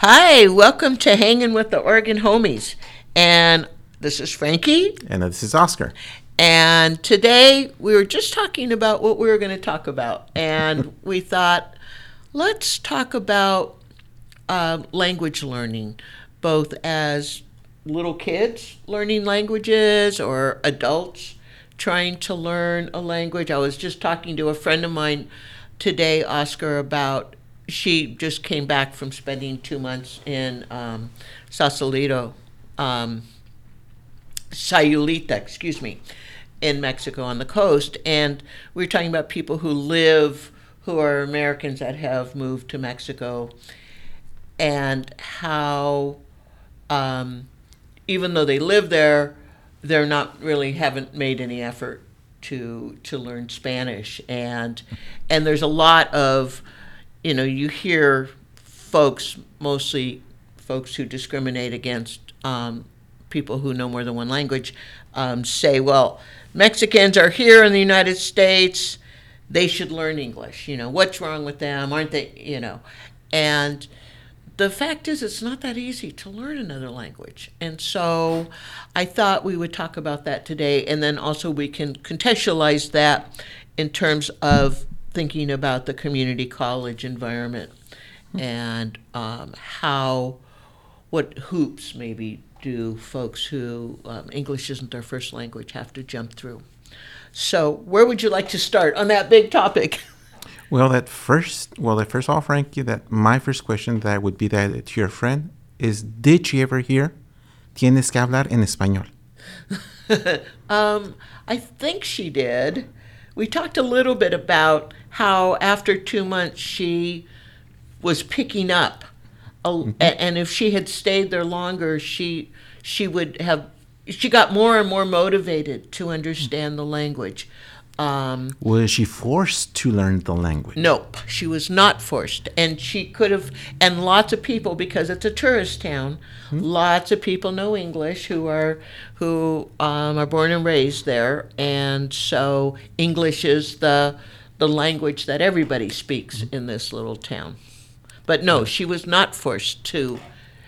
Hi, welcome to Hanging with the Oregon Homies. And this is Franki. And this is Oscar. And today we were just talking about what we were going to talk about. And we thought, let's talk about uh, language learning, both as little kids learning languages or adults trying to learn a language. I was just talking to a friend of mine today, Oscar, about she just came back from spending two months in um, Sausalito, um, Sayulita, excuse me, in Mexico on the coast. And we were talking about people who live, who are Americans that have moved to Mexico, and how, um, even though they live there, they're not really haven't made any effort to to learn Spanish. And and there's a lot of you know, you hear folks, mostly folks who discriminate against um, people who know more than one language, um, say, well, Mexicans are here in the United States, they should learn English. You know, what's wrong with them? Aren't they, you know? And the fact is, it's not that easy to learn another language. And so I thought we would talk about that today. And then also we can contextualize that in terms of thinking about the community college environment and um, how, what hoops maybe do folks who um, English isn't their first language have to jump through. So, where would you like to start on that big topic? Well, that first, well, that first off, Franki, that my first question that would be that to your friend is, did she ever hear, tienes que hablar en español? um, I think she did. We talked a little bit about how after two months she was picking up, a, mm-hmm. and if she had stayed there longer, she she would have she got more and more motivated to understand the language. Um, was she forced to learn the language? Nope, she was not forced, and she could have. And lots of people, because it's a tourist town, hmm lots of people know English who are who um, are born and raised there, and so English is the the language that everybody speaks mm-hmm. in this little town. But no, she was not forced to,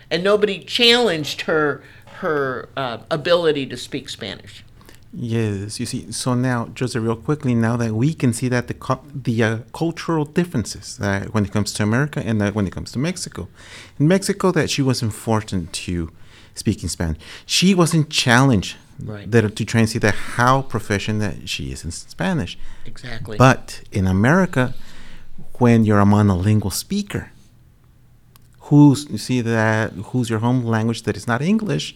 and nobody challenged her her uh, ability to speak Spanish. Yes, you see. So now, just real quickly, now that we can see that the the uh, cultural differences uh, when it comes to America and uh, when it comes to Mexico, in Mexico, that she wasn't forced to speaking Spanish. She wasn't challenged right. that to try and see that how proficient that she is in Spanish. Exactly. But in America, when you're a monolingual speaker, who's you see that who's your home language that is not English,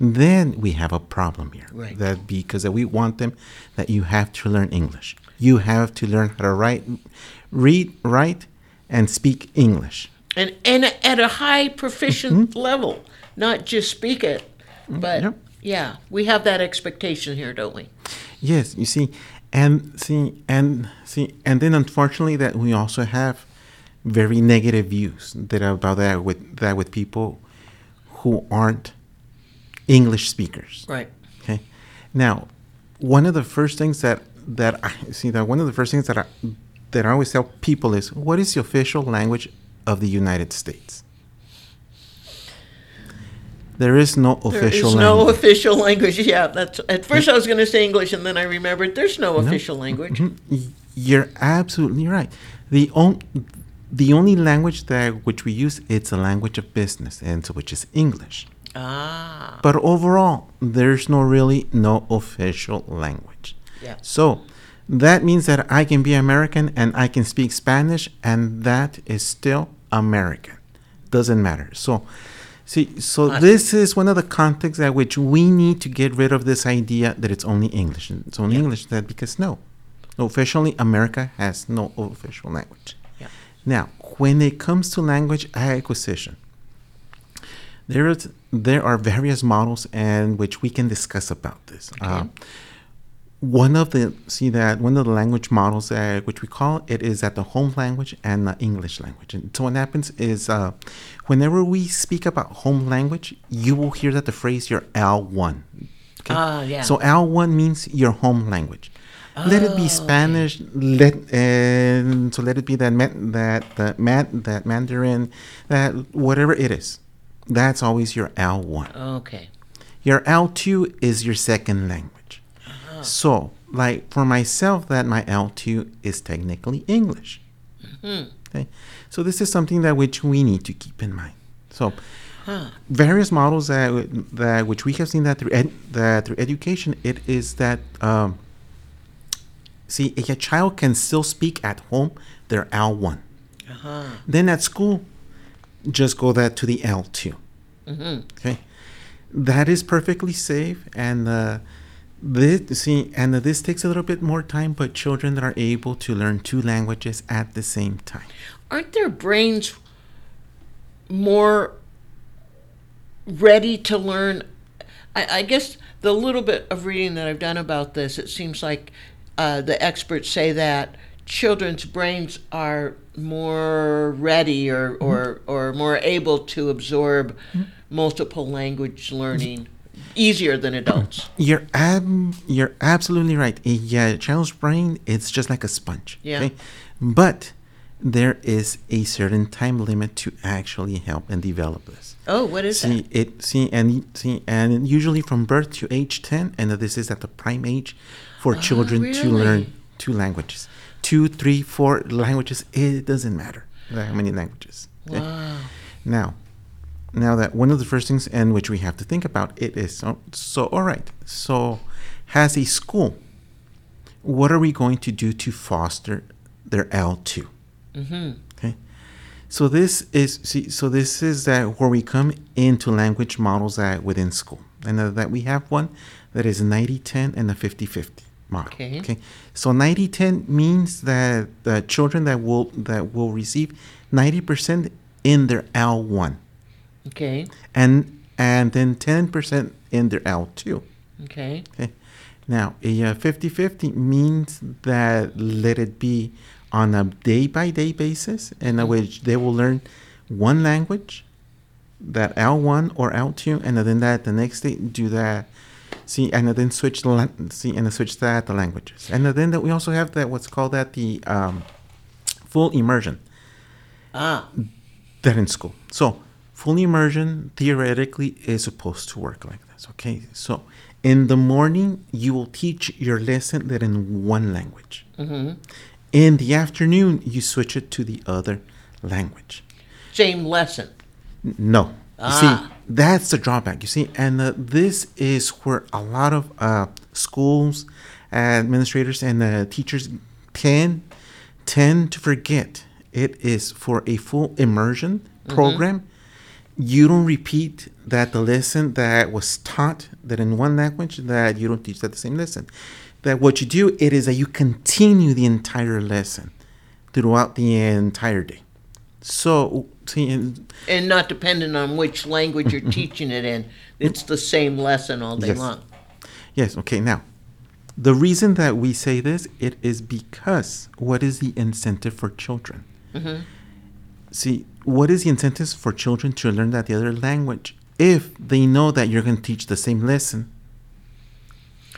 then we have a problem here. Right. That because we want them that you have to learn English. You have to learn how to write, read, write, and speak English. And and at a high proficient mm-hmm. level, not just speak it, but yep. Yeah, we have that expectation here, don't we? Yes, you see, and see, and see, and then unfortunately, that we also have very negative views that are about that with that with people who aren't English speakers. Right. Okay. Now, one of the first things that that I see that one of the first things that I that I always tell people is, what is the official language of the United States? There is no official there is language. no official language. Yeah, that's at first I was going to say English, and then I remembered there's no, no. official language. Mm-hmm. You're absolutely right. The only the only language that which we use it's a language of business, and so which is English. Ah. But overall, there's no really no official language. Yeah. So that means that I can be American and I can speak Spanish, and that is still American. Doesn't matter. So See, so this is one of the contexts at which we need to get rid of this idea that it's only English. It's only yeah. English that because no, officially America has no official language. Yeah. Now, when it comes to language acquisition, there is there are various models and which we can discuss about this. Okay. Uh, one of the see that one of the language models uh, which we call it is that the home language and the English language. And so what happens is uh, whenever we speak about home language, you will hear that the phrase your L one. Okay? Uh, yeah. So L one means your home language. let it Oh, be okay. Spanish. Let and so let it be that that that that Mandarin, that whatever it is. That's always your L one. Okay. Your L2 is your second language. So, like for myself, that my L2 is technically English. Okay, so this is something that which we need to keep in mind. So, Huh. various models that that which we have seen that through ed, that through education, it is that um, see a child can still speak at home their L1. Uh-huh. Then at school, just go that to the L2. Mm-hmm. Okay, that is perfectly safe, and uh, this see, and this takes a little bit more time, but children that are able to learn two languages at the same time. Aren't their brains more ready to learn? I, I guess the little bit of reading that I've done about this, it seems like uh, the experts say that children's brains are more ready or, mm-hmm. or, or more able to absorb mm-hmm. multiple language learning easier than adults. You're ab- you're absolutely right. Eh, a yeah, child's brain it's just like a sponge. Yeah. But there is a certain time limit to actually help and develop this. Oh, what is see that? it see and see and usually from birth to age 10 and this is at the prime age for oh, children to learn two languages two three four languages it doesn't matter how many languages okay? Wow. now now that one of the first things in which we have to think about it is so, so all right so has a school what are we going to do to foster their l2 Mm-hmm. Okay. So this is see. So this is that where we come into language models that within school, and uh, that we have one that is a 90-10 and a 50-50 model. Okay. So 90-10 means that the children that will that will receive 90% in their L1, Okay. and and then 10% in their L2. Okay. Okay. Now, a uh, 50-50 means that let it be on a day-by-day basis in which they will learn one language, that L1 or L2, and then that the next day do that. See, and then switch the see, and then switch that the languages, and then that we also have that what's called that the um, full immersion Ah. that in school. So, full immersion theoretically is supposed to work like this. Okay, so in the morning you will teach your lesson that in one language. Mm-hmm. In the afternoon you switch it to the other language. Same lesson. No, Ah. see that's the drawback. You see, and uh, this is where a lot of uh, schools, administrators, and uh, teachers can tend to forget. It is for a full immersion program. You don't repeat that the lesson that was taught that in one language that you don't teach that the same lesson. That what you do it is that you continue the entire lesson throughout the entire day. So, and And not dependent on which language you're teaching it in. It's the same lesson all day Yes. long. Yes, okay. Now, the reason that we say this it is because what is the incentive for children? Mhm. See, what is the incentive for children to learn that the other language if they know that you're going to teach the same lesson?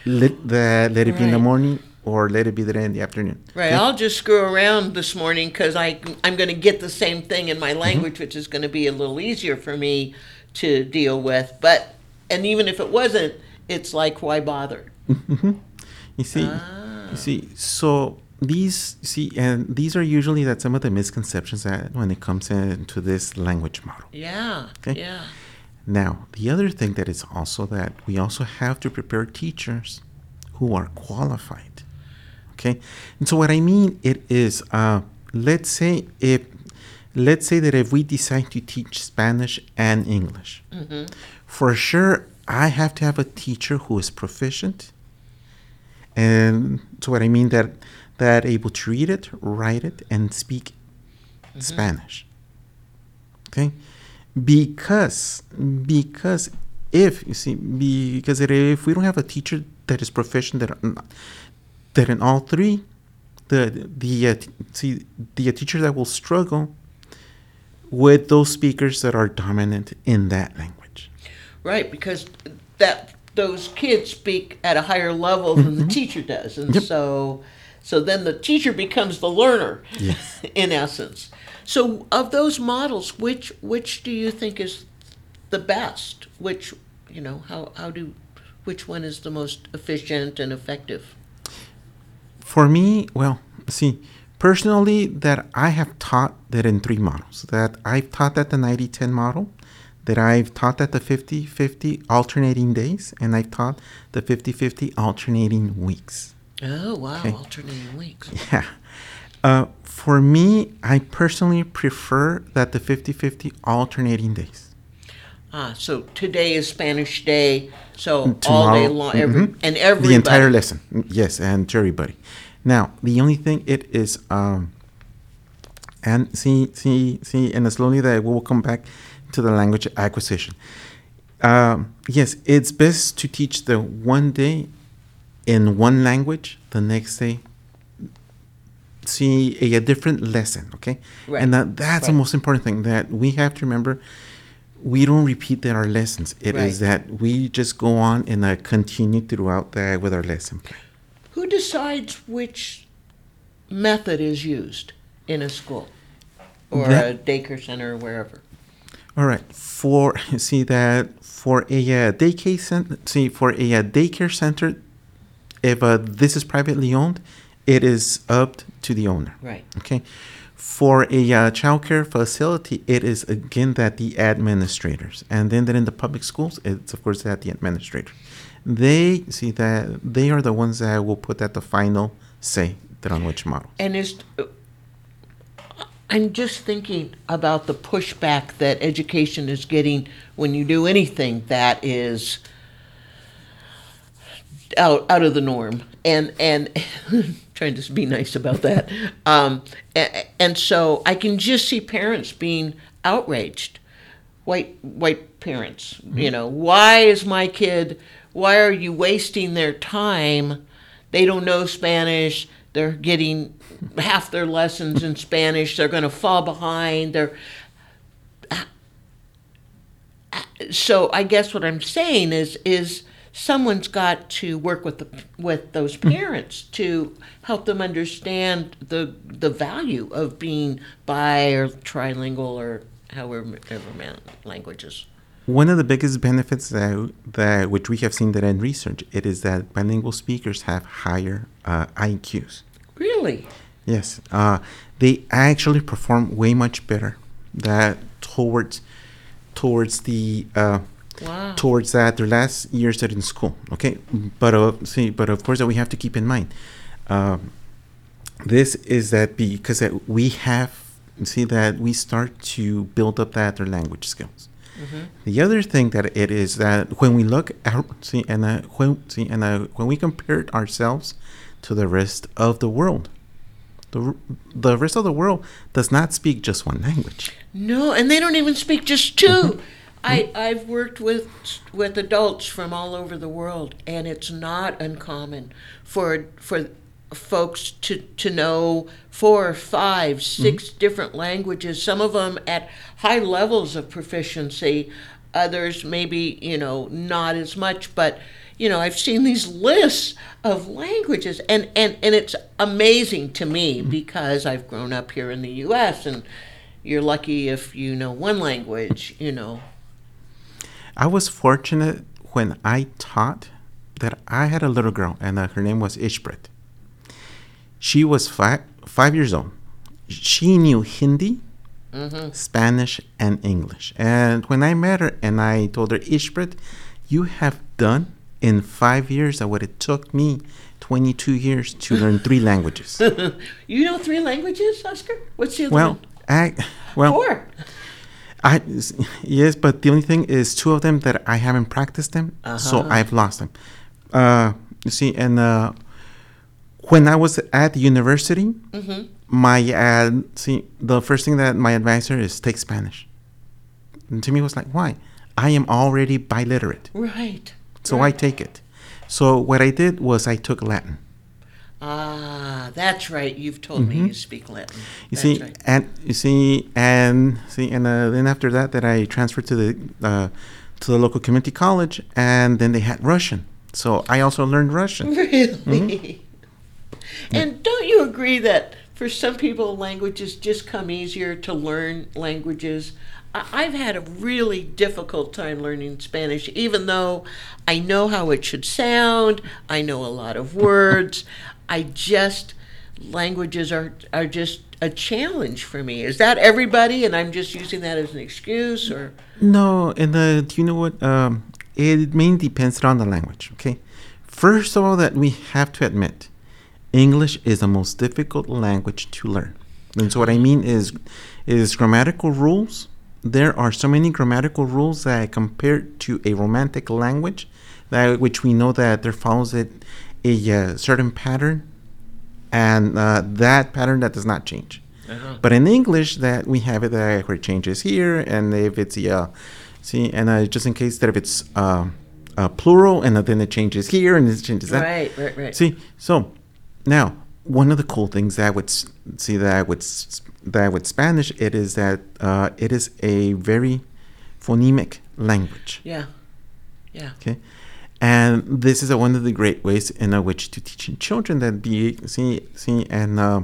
Let that let it be in the morning or let it be there in the afternoon. Right. okay? I'll just screw around this morning because I I'm going to get the same thing in Mm-hmm. my language, which is going to be a little easier for me to deal with. But and even if it wasn't, it's like why bother? You see, Ah. you see, so these see, and these are usually that some of the misconceptions that when it comes into this language model. Yeah. Okay. Yeah. Now, the other thing that is also that we also have to prepare teachers who are qualified. Okay, and so what I mean it is, uh, let's say if, let's say that if we decide to teach Spanish and English, hmm for sure I have to have a teacher who is proficient, and so what I mean that that able to read it, write it, and speak Spanish. Okay, because because if you see because if we don't have a teacher that is proficient that that in all three, the the uh, t- see the uh, teacher that will struggle with those speakers that are dominant in that language. Right, because that those kids speak at a higher level than the teacher does, and Yep. so so then the teacher becomes the learner, Yes. in essence. So of those models, which which do you think is the best? Which you know how how do which one is the most efficient and effective? For me, well, see, personally, that I have taught that in three models. That I've taught that the 90 10 model, that I've taught that the 50 50 alternating days, and I've taught the 50 50 alternating weeks. Oh wow, Okay. alternating weeks. Yeah. Uh, for me, I personally prefer that the 50 50 alternating days. Ah, so today is Spanish Day, so all day long, every, mhm. and everybody. The entire lesson. Mm, Yes, and to everybody. Now, the only thing it is, um, and see, see, see, and slowly that we will come back to the language acquisition. Um, yes, it's best to teach the one day in one language, the next day see a, a different lesson, okay? Right. And that, that's the most important thing that we have to remember. We don't repeat that our lessons. It is Right. that we just go on and uh, continue throughout that with our lesson plan. Who decides which method is used in a school or That- a daycare center or wherever? All right. For see that for a uh, daycare center, see for a uh, daycare center, if uh, this is privately owned, it is up to the owner. Right. Okay. For a uh, childcare facility, it is again that the administrators, and then that in the public schools, it's of course that the administrator. They see that they are the ones that will put at the final say that on which model. And is I'm just thinking about the pushback that education is getting when you do anything that is out out of the norm. And and trying to be nice about that. Um, and, and so i can just see parents being outraged. White white parents you know why is my kid why are you wasting their time? They don't know spanish. They're getting half their lessons in spanish. They're going to fall behind. They're so I guess what I'm saying is is someone's got to work with the with those parents to help them understand the the value of being bi or trilingual or however languages. One of the biggest benefits that, that which we have seen that in research, it is that bilingual speakers have higher uh, IQs. Really? Yes, uh, they actually perform way much better that towards towards the uh, Wow. towards that their last years that in school. Okay, but uh, see, but of course that we have to keep in mind. Um, this is that because that we have see that we start to build up that their language skills. The other thing that it is that when we look out, see, and uh, when see, and uh, when we compare ourselves to the rest of the world, the the rest of the world does not speak just one language. No, and they don't even speak just 2 I I've worked with with adults from all over the world, and it's not uncommon for for folks to to know four, five, six different languages. Some of them at high levels of proficiency. Others maybe you know not as much, but you know I've seen these lists of languages, and and and it's amazing to me because I've grown up here in the U.S. and you're lucky if you know one language, you know. I was fortunate when I taught that I had a little girl, and uh, her name was Ishbret. She was five five years old. She knew Hindi, Spanish, and English. And when I met her and I told her, Ishbret, you have done in five years what it took me 22 years to learn three languages. You know three languages, Oscar? What's the other well, one? I well Four. I yes, but the only thing is two of them that I haven't practiced them, so Uh-huh. I've lost them. Uh, you see, and uh, when I was at the university, Mm-hmm. my uh, see the first thing that my advisor is take Spanish. And to me, it was like, why? I am already biliterate, Right. so right. I take it. So what I did was I took Latin. Ah, that's right. You've told me you speak Latin. Mm-hmm. You That's see, right. and you see, and see, and uh, then after that, that I transferred to the uh, to the local community college, and then they had Russian. So I also learned Russian. Really? And don't you agree that for some people, languages just come easier to learn languages? I- I've had a really difficult time learning Spanish, even though I know how it should sound, I know a lot of words. I just, languages are, are just a challenge for me. Is that everybody and I'm just using that as an excuse or? No, and uh, do you know what? Um, it mainly depends on the language. Okay, first of all, that we have to admit, English is the most difficult language to learn. And so what I mean is, is grammatical rules. There are so many grammatical rules that compared to a romantic language, that which we know that there follows it a uh, certain pattern, and uh, that pattern that does not change. But in English, that we have it that where it changes here, and if it's yeah, see, and uh, just in case that if it's uh, uh, plural, and then it changes here, and it changes that. Right, right, right. See, so now one of the cool things that I would see that I would that with Spanish, it is that uh, it is a very phonemic language. Yeah, yeah. Okay. And this is a, one of the great ways in uh, which to teach children that be see see and uh,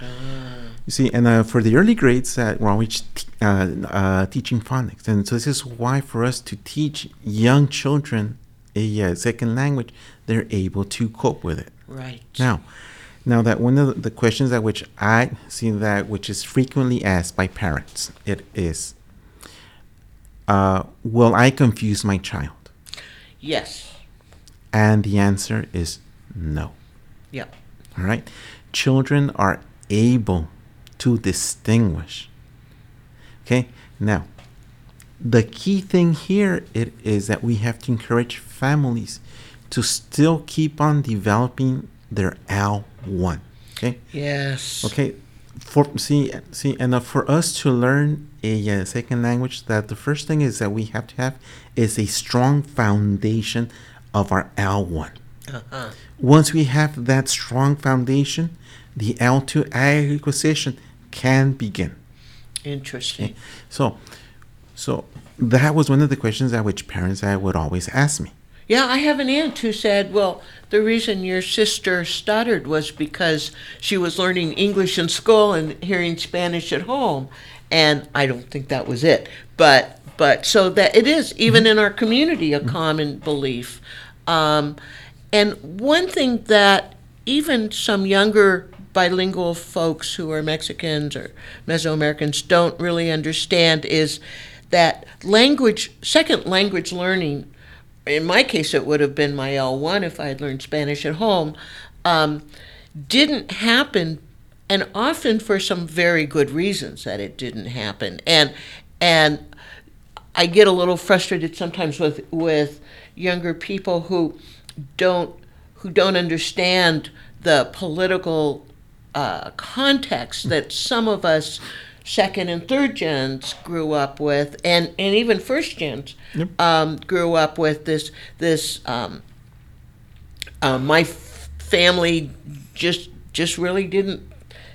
you see and uh, for the early grades that we're always t- uh, uh, teaching phonics, and so this is why for us to teach young children a uh, second language, they're able to cope with it. Right. Now, now that one of the- questions that which I see that which is frequently asked by parents, it is, uh, will I confuse my child? Yes. And the answer is no. Yep. All right. Children are able to distinguish. Okay. Now, the key thing here it is that we have to encourage families to still keep on developing their L1. Okay. Yes. Okay. For see see and uh, for us to learn a uh, second language, that the first thing is that we have to have is a strong foundation of our L1. Uh-huh. Once we have that strong foundation, the L2 acquisition can begin. Interesting. So, so that was one of the questions that which parents I would always ask me. Yeah, I have an aunt who said, well, the reason your sister stuttered was because she was learning English in school and hearing Spanish at home. And I don't think that was it. But but so that it is even in our community a common belief. Um, and one thing that even some younger bilingual folks who are Mexicans or Mesoamericans don't really understand is that language, second language learning, in my case, it would have been my L1 if I had learned Spanish at home, um, didn't happen, and often for some very good reasons that it didn't happen. And and I get a little frustrated sometimes with with younger people who don't who don't understand the political uh, context that some of us second and third gens grew up with, and, and even first gens Yep. um, grew up with this this. Um, uh, my f- family just just really didn't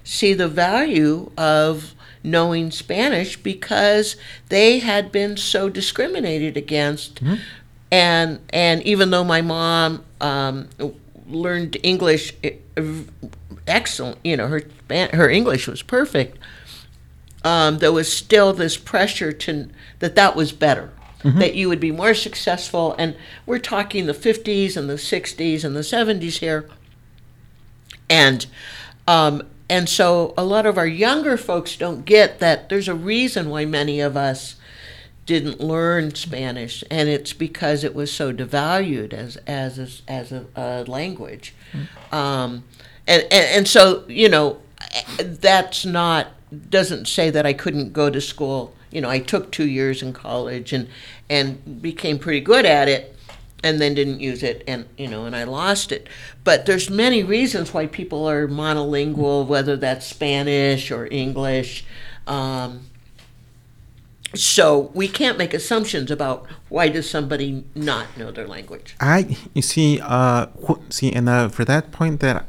see the value of knowing Spanish because they had been so discriminated against, and and even though my mom um, learned English excellent, you know her her English was perfect. Um, there was still this pressure to that that was better, that you would be more successful, and we're talking the 50s and the 60s and the 70s here, and um, and so a lot of our younger folks don't get that there's a reason why many of us didn't learn Spanish, and it's because it was so devalued as as a, as a, a language, um, and, and and so you know that's not doesn't say that I couldn't go to school. You know, I took two years in college and and became pretty good at it, and then didn't use it, and you know, and I lost it. But there's many reasons why people are monolingual, whether that's Spanish or English. Um, so we can't make assumptions about why does somebody not know their language. I you see uh see and uh, for that point that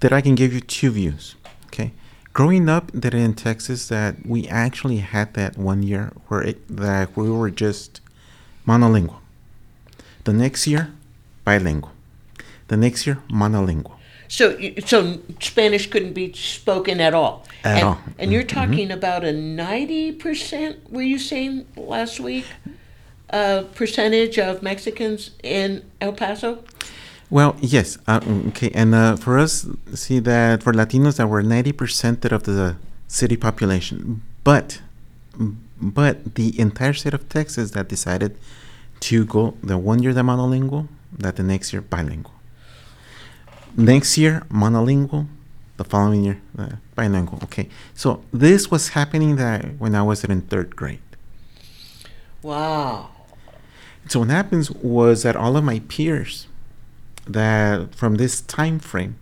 that I can give you two views. Okay, growing up that in Texas that we actually had that one year where it that we were just monolingual. The next year, bilingual. The next year, monolingual. So, so Spanish couldn't be spoken at all. At and, all. And you're Mm-hmm. talking about a ninety percent. Were you saying last week? Uh, percentage of Mexicans in El Paso. Well, yes. Uh, mm, okay, and uh, for us, see that for Latinos, that were ninety percent of the city population, but but the entire state of Texas that decided to go the one year the monolingual, that the next year bilingual. Next year monolingual, the following year uh, bilingual. Okay, so this was happening that when I was in third grade. Wow. So what happens was that all of my peers that from this time frame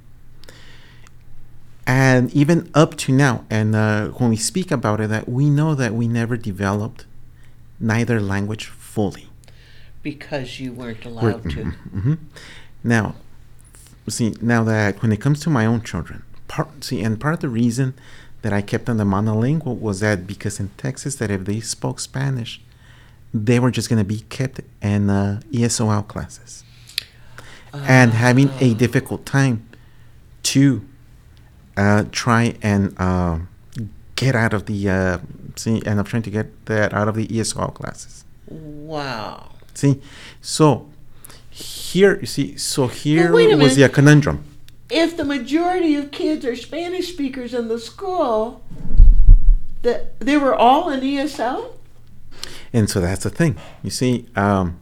and even up to now and uh, when we speak about it that we know that we never developed neither language fully Because you weren't We're- allowed to. mhm. now see now that when it comes to my own children part see and part of the reason that i kept on the monolingual was that because in texas that if they spoke spanish they were just going to be kept in uh, esol classes and having a difficult time to uh, try and uh, get out of the uh, see and i'm trying to get that out of the ESL classes Wow. See, so here, you see, so here was the conundrum. If the majority of kids are Spanish speakers in the school, that they were all in ESL. And so that's the thing. You see, um,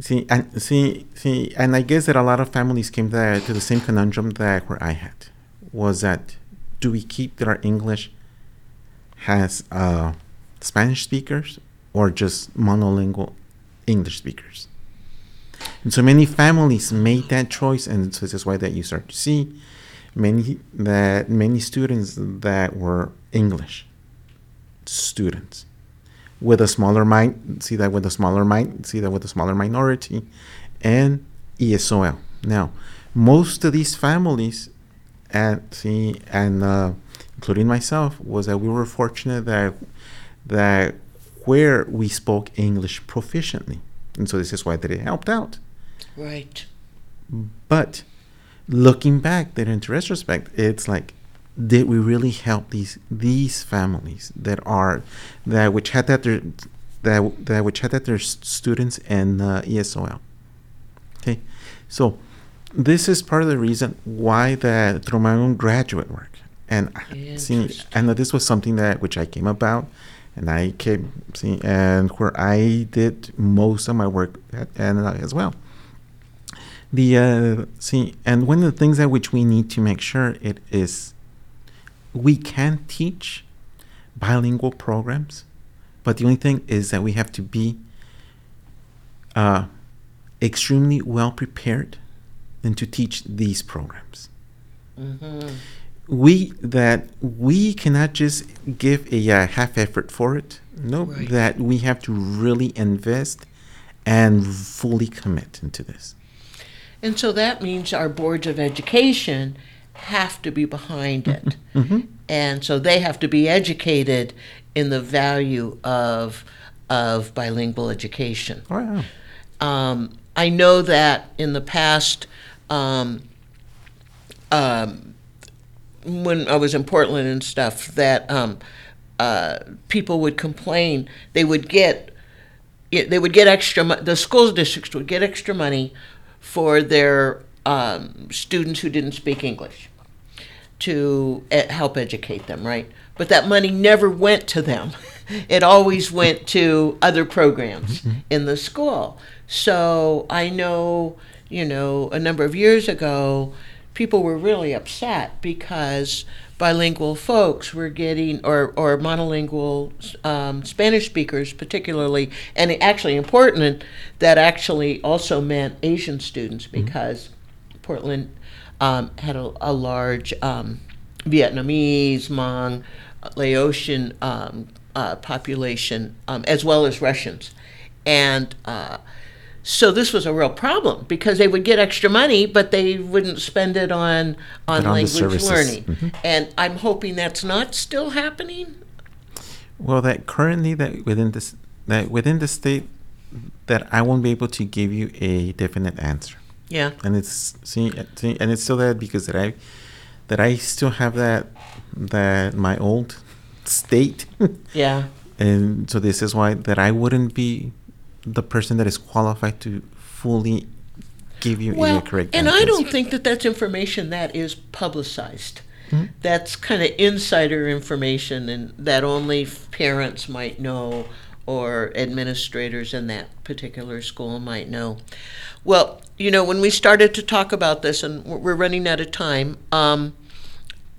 see, and see, see, and I guess that a lot of families came there to the same conundrum that where I had was that do we keep that our English has uh, Spanish speakers or just monolingual English speakers? And so many families made that choice, and so this is why that you start to see many that many students that were English students with a smaller mind see that with a smaller mind see that with a smaller minority and ESOL. Now, most of these families and see and uh, including myself was that we were fortunate that that where we spoke English proficiently. And so this is why that it helped out. Right. But looking back, that in retrospect, it's like, did we really help these these families that are that which had that their that that which had that their students in uh, ESOL? Okay, so this is part of the reason why that through my own graduate work and I- see. I this was something that which I came about, and I came see and where I did most of my work at, and uh, as well the uh, see and one of the things that which we need to make sure it is we can teach bilingual programs but the only thing is that we have to be uh, extremely well prepared and to teach these programs Mm-hmm. we that we cannot just give a uh, half effort for it no Right. that we have to really invest and fully commit into this And so that means our boards of education have to be behind it. Mhm. And so they have to be educated in the value of of bilingual education. Oh, yeah. Um, I know that in the past, um, um, when I was in Portland and stuff, that um, uh, people would complain. They would get they would get extra. The school districts would get extra money for their um, students who didn't speak English to eh, help educate them, right? But that money never went to them. It always went to other programs in the school. So I know, you know, a number of years ago, people were really upset because bilingual folks were getting, or, or monolingual um, Spanish speakers, particularly, and actually important, that actually also meant Asian students because Portland um, had a, a large um, Vietnamese, Hmong, Laotian um, uh, population, um, as well as Russians. And uh, so this was a real problem because they would get extra money, but they wouldn't spend it on, on on language learning. Mhm. And I'm hoping that's not still happening. Well, that currently that within this that within the state that I won't be able to give you a definite answer. Yeah. And it's see, see and it's still that because that I that I still have that that my old state. Yeah. and so this is why that I wouldn't be the person that is qualified to fully give you Well, correct and I don't think that that's information that is publicized. Mhm. That's kind of insider information, and that only parents might know or administrators in that particular school might know. Well, you know, when we started to talk about this, and we're running out of time, um,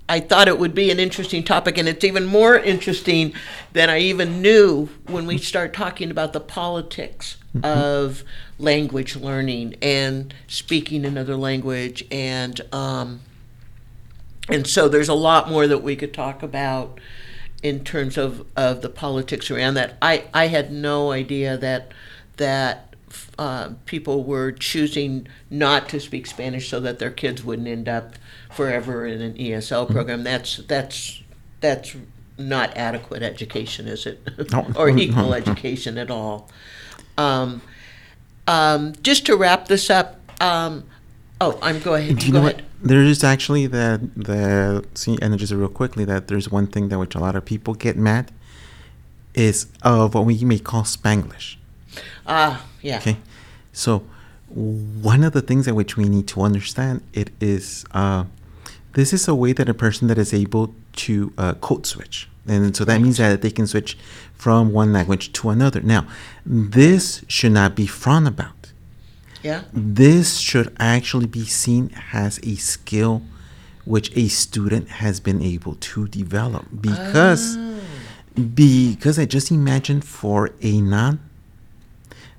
I thought it would be an interesting topic, and it's even more interesting than I even knew when we start talking about the politics of language learning and speaking another language, and um, and so there's a lot more that we could talk about in terms of, of the politics around that. I, I had no idea that that uh, people were choosing not to speak Spanish so that their kids wouldn't end up forever in an ESL program. That's that's that's not adequate education, is it? Or equal education at all. Um, um, just to wrap this up. Um, oh, I'm go ahead. Do you go know ahead. what? There is actually that the see, and just real quickly that there's one thing that which a lot of people get mad is of what we may call Spanglish. Ah, yeah. Okay, so one of the things that which we need to understand it is uh, this is a way that a person that is able to uh, code switch, and so that means that they can switch from one language to another. Now, this should not be frowned about Yeah. this should actually be seen as a skill which a student has been able to develop because Oh. because I just imagine for a non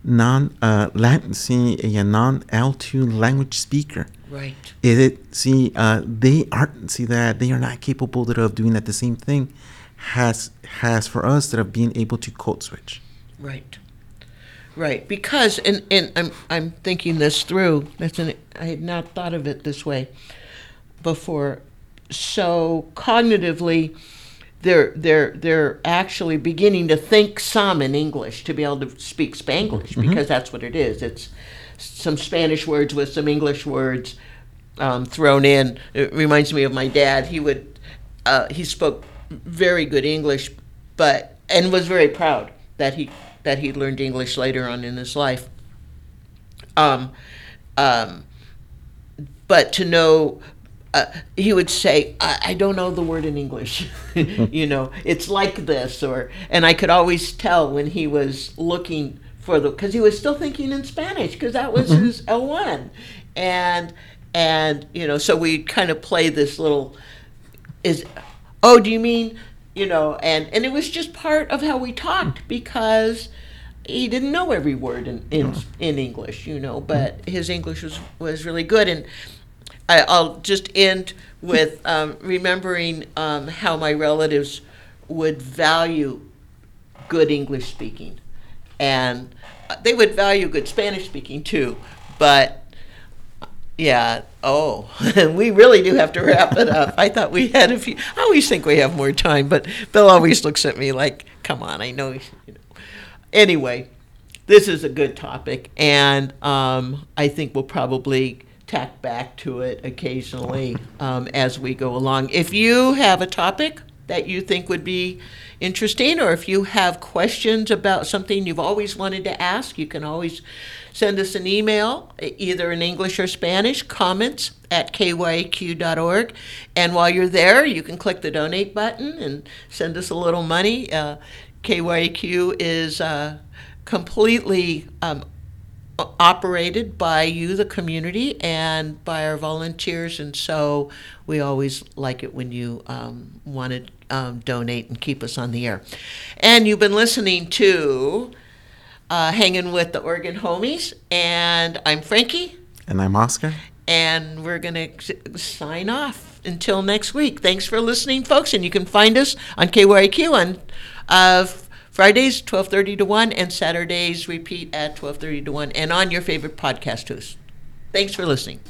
non uh a non L2 language speaker Right. is it see uh they aren't see that they are not capable of doing that the same thing has has for us that of being able to code switch Right. Right. Because and, and I'm I'm thinking this through. That's an I had not thought of it this way before. So cognitively they're they're they're actually beginning to think some in English to be able to speak Spanglish because that's what it is. It's some Spanish words with some English words um, thrown in. It reminds me of my dad. He would uh, he spoke very good English, but and was very proud that he that he learned English later on in his life. Um, um, but to know, uh, he would say, I, "I don't know the word in English," you know, it's like this, or and I could always tell when he was looking for the because he was still thinking in Spanish because that was mm-hmm. his L one, and and you know, so we kind of play this little is oh do you mean you know and and it was just part of how we talked mm-hmm. because he didn't know every word in in, in english you know but mm-hmm. his english was was really good. And I, i'll just end with um, remembering um, how my relatives would value good english speaking and they would value good spanish speaking too but yeah. Oh, we really do have to wrap it up. I thought we had a few. I always think we have more time, but Bill always looks at me like, "Come on, I know." You know. Anyway, this is a good topic, and um, I think we'll probably tack back to it occasionally um, as we go along. If you have a topic that you think would be interesting, or if you have questions about something you've always wanted to ask, you can always send us an email, either in English or Spanish, comments at kyq.org. And while you're there, you can click the donate button and send us a little money. Uh, KYQ is uh, completely um, operated by you, the community, and by our volunteers. And so we always like it when you um, want to um, donate and keep us on the air. And you've been listening to uh, Hanging with the Oregon Homies, and I'm Franki, and I'm Oscar and we're going to sign off until next week. Thanks for listening, folks, and you can find us on KYQ on uh, Fridays 12:30 to 1 and Saturdays repeat at 12:30 to 1 and on your favorite podcast host. Thanks for listening.